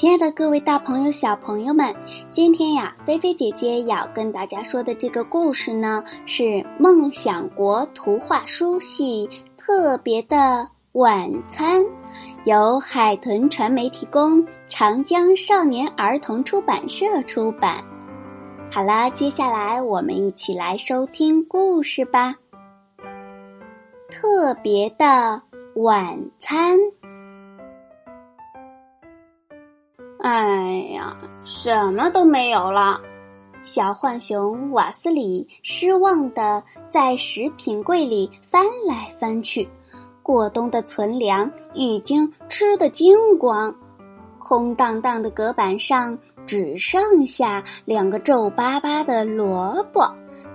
亲爱的各位大朋友、小朋友们，今天呀，菲菲姐姐要跟大家说的这个故事呢，是《梦想国图画书系特别的晚餐》，由海豚传媒提供，长江少年儿童出版社出版。好啦，接下来我们一起来收听故事吧。特别的晚餐。哎呀，什么都没有了！小浣熊瓦斯里失望的在食品柜里翻来翻去，过冬的存粮已经吃得精光，空荡荡的隔板上只剩下两个皱巴巴的萝卜，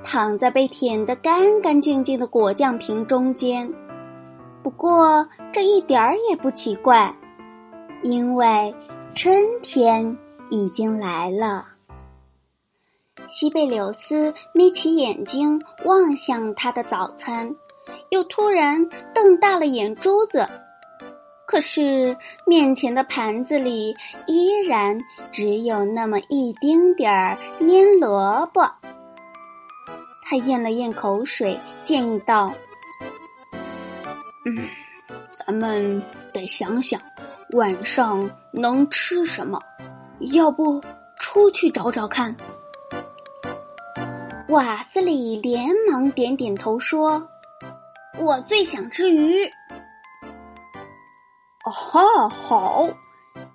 躺在被舔得干干净净的果酱瓶中间。不过这一点儿也不奇怪，因为。春天已经来了。西贝柳斯眯起眼睛望向他的早餐，又突然瞪大了眼珠子。可是面前的盘子里依然只有那么一丁点儿蔫萝卜。他咽了咽口水，建议道：“嗯，咱们得想想。”晚上能吃什么？要不出去找找看。瓦斯里连忙点点头说：“我最想吃鱼。”哦哈，好！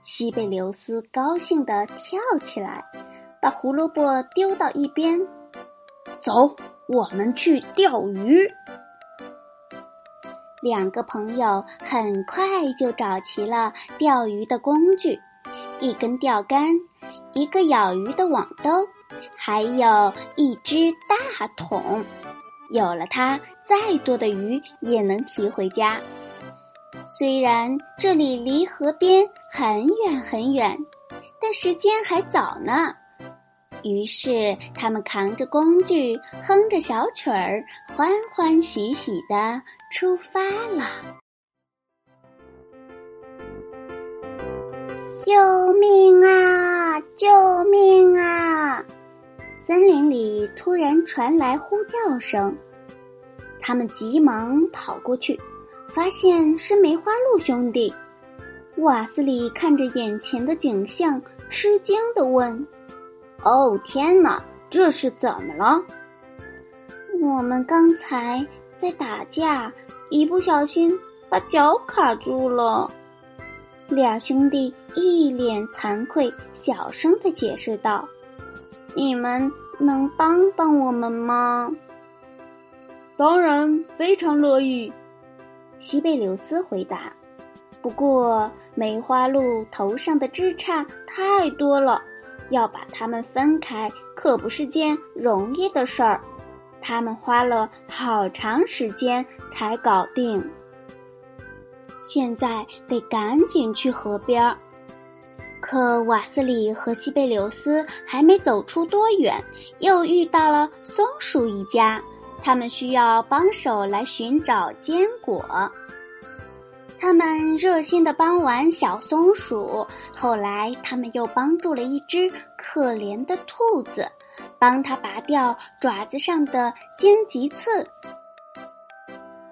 西贝留斯高兴地跳起来，把胡萝卜丢到一边。走，我们去钓鱼。两个朋友很快就找齐了钓鱼的工具：一根钓竿，一个舀鱼的网兜，还有一只大桶。有了它，再多的鱼也能提回家。虽然这里离河边很远很远，但时间还早呢。于是，他们扛着工具，哼着小曲儿，欢欢喜喜的出发了。救命啊！救命啊！森林里突然传来呼叫声，他们急忙跑过去，发现是梅花鹿兄弟。瓦斯里看着眼前的景象，吃惊的问。哦天哪，这是怎么了？我们刚才在打架，一不小心把脚卡住了。俩兄弟一脸惭愧，小声的解释道：“你们能帮帮我们吗？”当然，非常乐意。西贝柳斯回答。不过梅花鹿头上的枝杈太多了。要把它们分开可不是件容易的事儿，他们花了好长时间才搞定。现在得赶紧去河边儿，可瓦斯里和西贝柳斯还没走出多远，又遇到了松鼠一家，他们需要帮手来寻找坚果。他们热心的帮完小松鼠，后来他们又帮助了一只可怜的兔子，帮它拔掉爪子上的荆棘刺。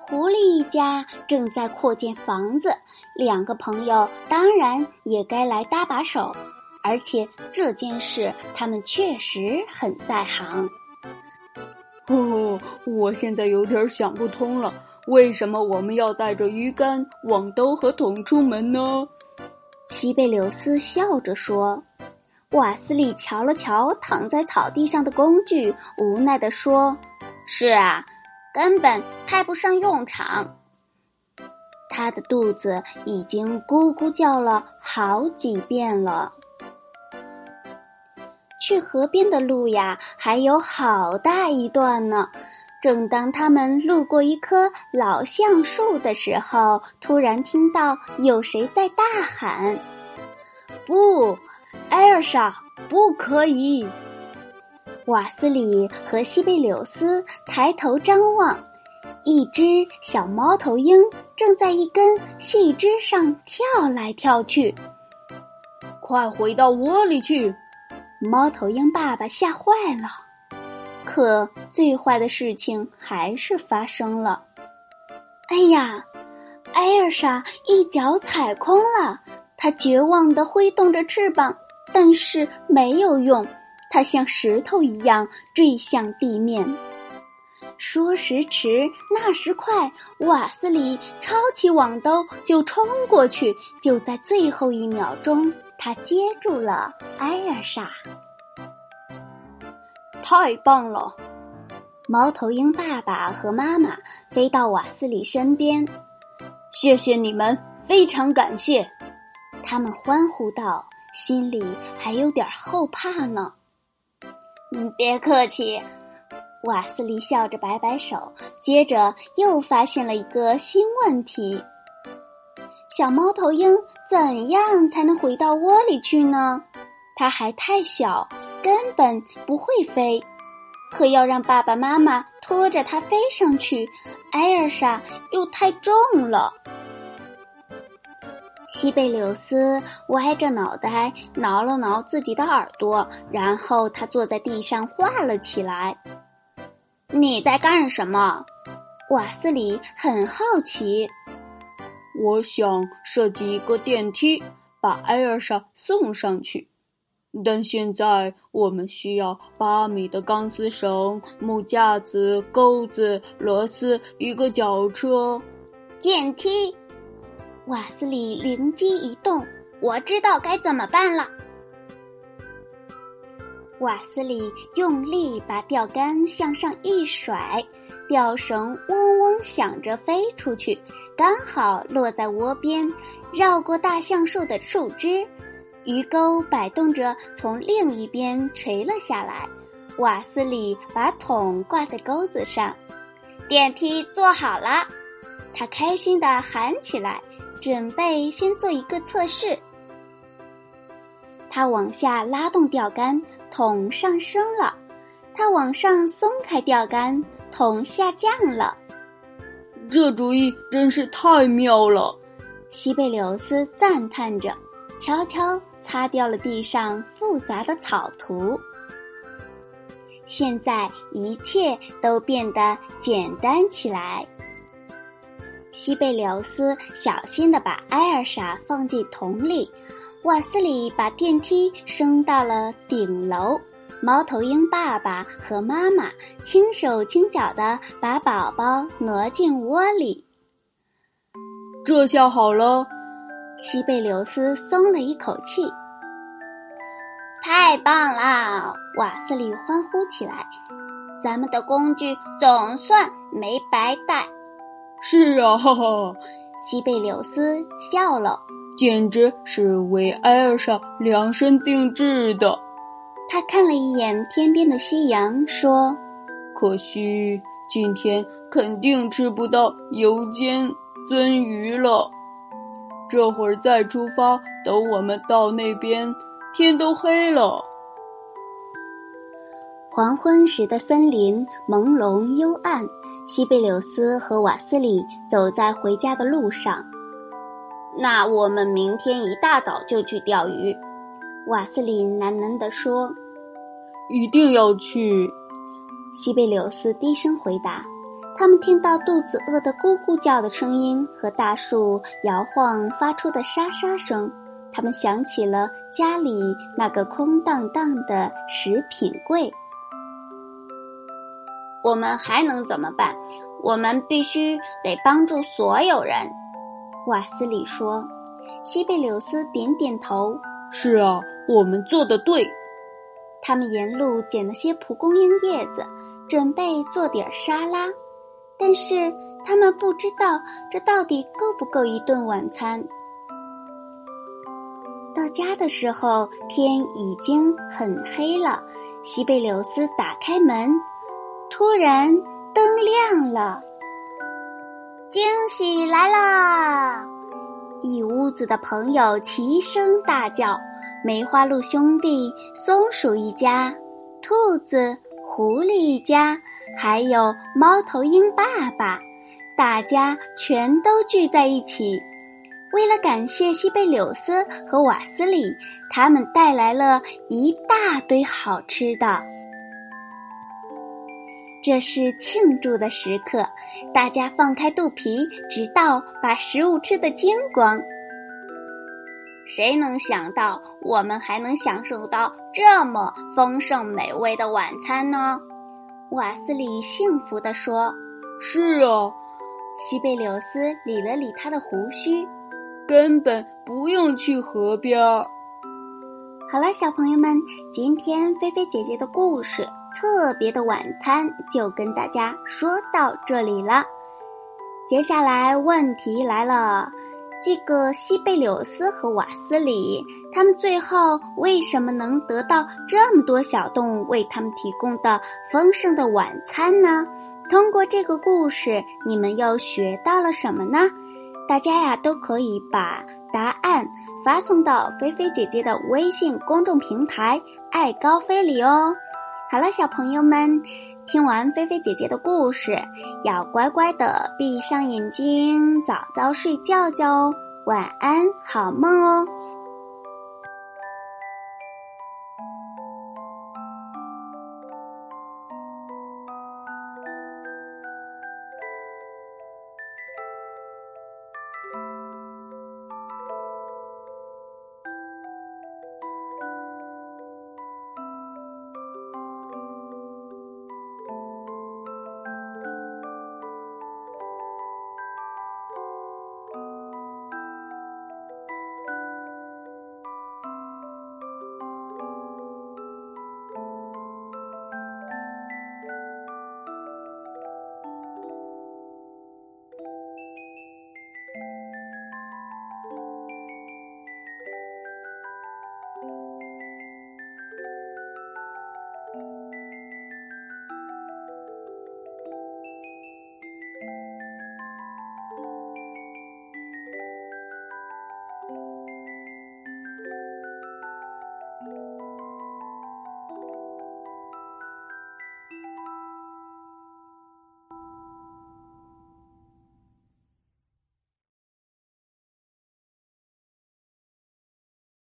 狐狸一家正在扩建房子，两个朋友当然也该来搭把手，而且这件事他们确实很在行。哦，我现在有点想不通了。为什么我们要带着鱼竿、网兜和桶出门呢？西贝柳斯笑着说。瓦斯里瞧了瞧躺在草地上的工具，无奈地说：“是啊，根本派不上用场。”他的肚子已经咕咕叫了好几遍了。去河边的路呀，还有好大一段呢。正当他们路过一棵老橡树的时候，突然听到有谁在大喊：“不，艾尔莎，不可以！”瓦斯里和西贝柳斯抬头张望，一只小猫头鹰正在一根细枝上跳来跳去。快回到窝里去！猫头鹰爸爸吓坏了，可最坏的事情还是发生了。哎呀，艾尔莎一脚踩空了，她绝望地挥动着翅膀，但是没有用。它像石头一样坠向地面。说时迟，那时快，瓦斯里抄起网兜就冲过去。就在最后一秒钟，他接住了艾尔莎。太棒了！猫头鹰爸爸和妈妈飞到瓦斯里身边，谢谢你们，非常感谢！他们欢呼道，心里还有点后怕呢。嗯，别客气。瓦斯利笑着摆摆手，接着又发现了一个新问题：小猫头鹰怎样才能回到窝里去呢？它还太小，根本不会飞。可要让爸爸妈妈拖着它飞上去，艾尔莎又太重了。西贝柳斯歪着脑袋挠了挠自己的耳朵，然后他坐在地上画了起来。你在干什么？瓦斯里很好奇。我想设计一个电梯，把艾尔莎送上去。但现在我们需要八米的钢丝绳、木架子、钩子、螺丝、一个脚车、电梯。瓦斯里灵机一动，我知道该怎么办了。瓦斯里用力把钓竿向上一甩，钓绳嗡嗡响着飞出去，刚好落在窝边，绕过大橡树的树枝，鱼钩摆动着从另一边垂了下来。瓦斯里把桶挂在钩子上，电梯做好了，他开心地喊起来。准备先做一个测试。他往下拉动钓竿，桶上升了；他往上松开钓竿，桶下降了。这主意真是太妙了！西贝柳斯赞叹着，悄悄擦掉了地上复杂的草图。现在一切都变得简单起来。西贝柳斯小心地把艾尔莎放进桶里，瓦斯里把电梯升到了顶楼，猫头鹰爸爸和妈妈轻手轻脚地把宝宝挪进窝里。这下好了，西贝柳斯松了一口气。太棒啦！瓦斯里欢呼起来，咱们的工具总算没白带。是啊，哈哈！西贝柳斯笑了，简直是为艾尔莎量身定制的。他看了一眼天边的夕阳，说：“可惜今天肯定吃不到油煎鳟鱼了。这会儿再出发，等我们到那边，天都黑了。”黄昏时的森林朦胧幽暗。西贝柳斯和瓦斯里走在回家的路上。那我们明天一大早就去钓鱼。瓦斯里喃喃地说：“一定要去。”西贝柳斯低声回答。他们听到肚子饿得咕咕叫的声音和大树摇晃发出的沙沙声，他们想起了家里那个空荡荡的食品柜。我们还能怎么办？我们必须得帮助所有人。”瓦斯里说。西贝柳斯点点头：“是啊，我们做的对。”他们沿路捡了些蒲公英叶子，准备做点沙拉。但是他们不知道这到底够不够一顿晚餐。到家的时候，天已经很黑了。西贝柳斯打开门，突然灯亮了，惊喜来了！一屋子的朋友齐声大叫：“梅花鹿兄弟、松鼠一家、兔子、狐狸一家，还有猫头鹰爸爸，大家全都聚在一起。”为了感谢西贝柳斯和瓦斯里，他们带来了一大堆好吃的。这是庆祝的时刻，大家放开肚皮，直到把食物吃得精光。谁能想到我们还能享受到这么丰盛美味的晚餐呢？瓦斯里幸福地说：“是啊。”西贝柳斯理了理他的胡须。根本不用去河边儿。好了，小朋友们，今天菲菲姐姐的故事《特别的晚餐》就跟大家说到这里了。接下来问题来了：这个西贝柳斯和瓦斯里，他们最后为什么能得到这么多小动物为他们提供的丰盛的晚餐呢？通过这个故事，你们又学到了什么呢？大家呀，都可以把答案发送到菲菲姐姐的微信公众平台“爱高飞”里哦。好了，小朋友们，听完菲菲姐姐的故事，要乖乖的闭上眼睛，早早睡觉觉哦。晚安，好梦哦。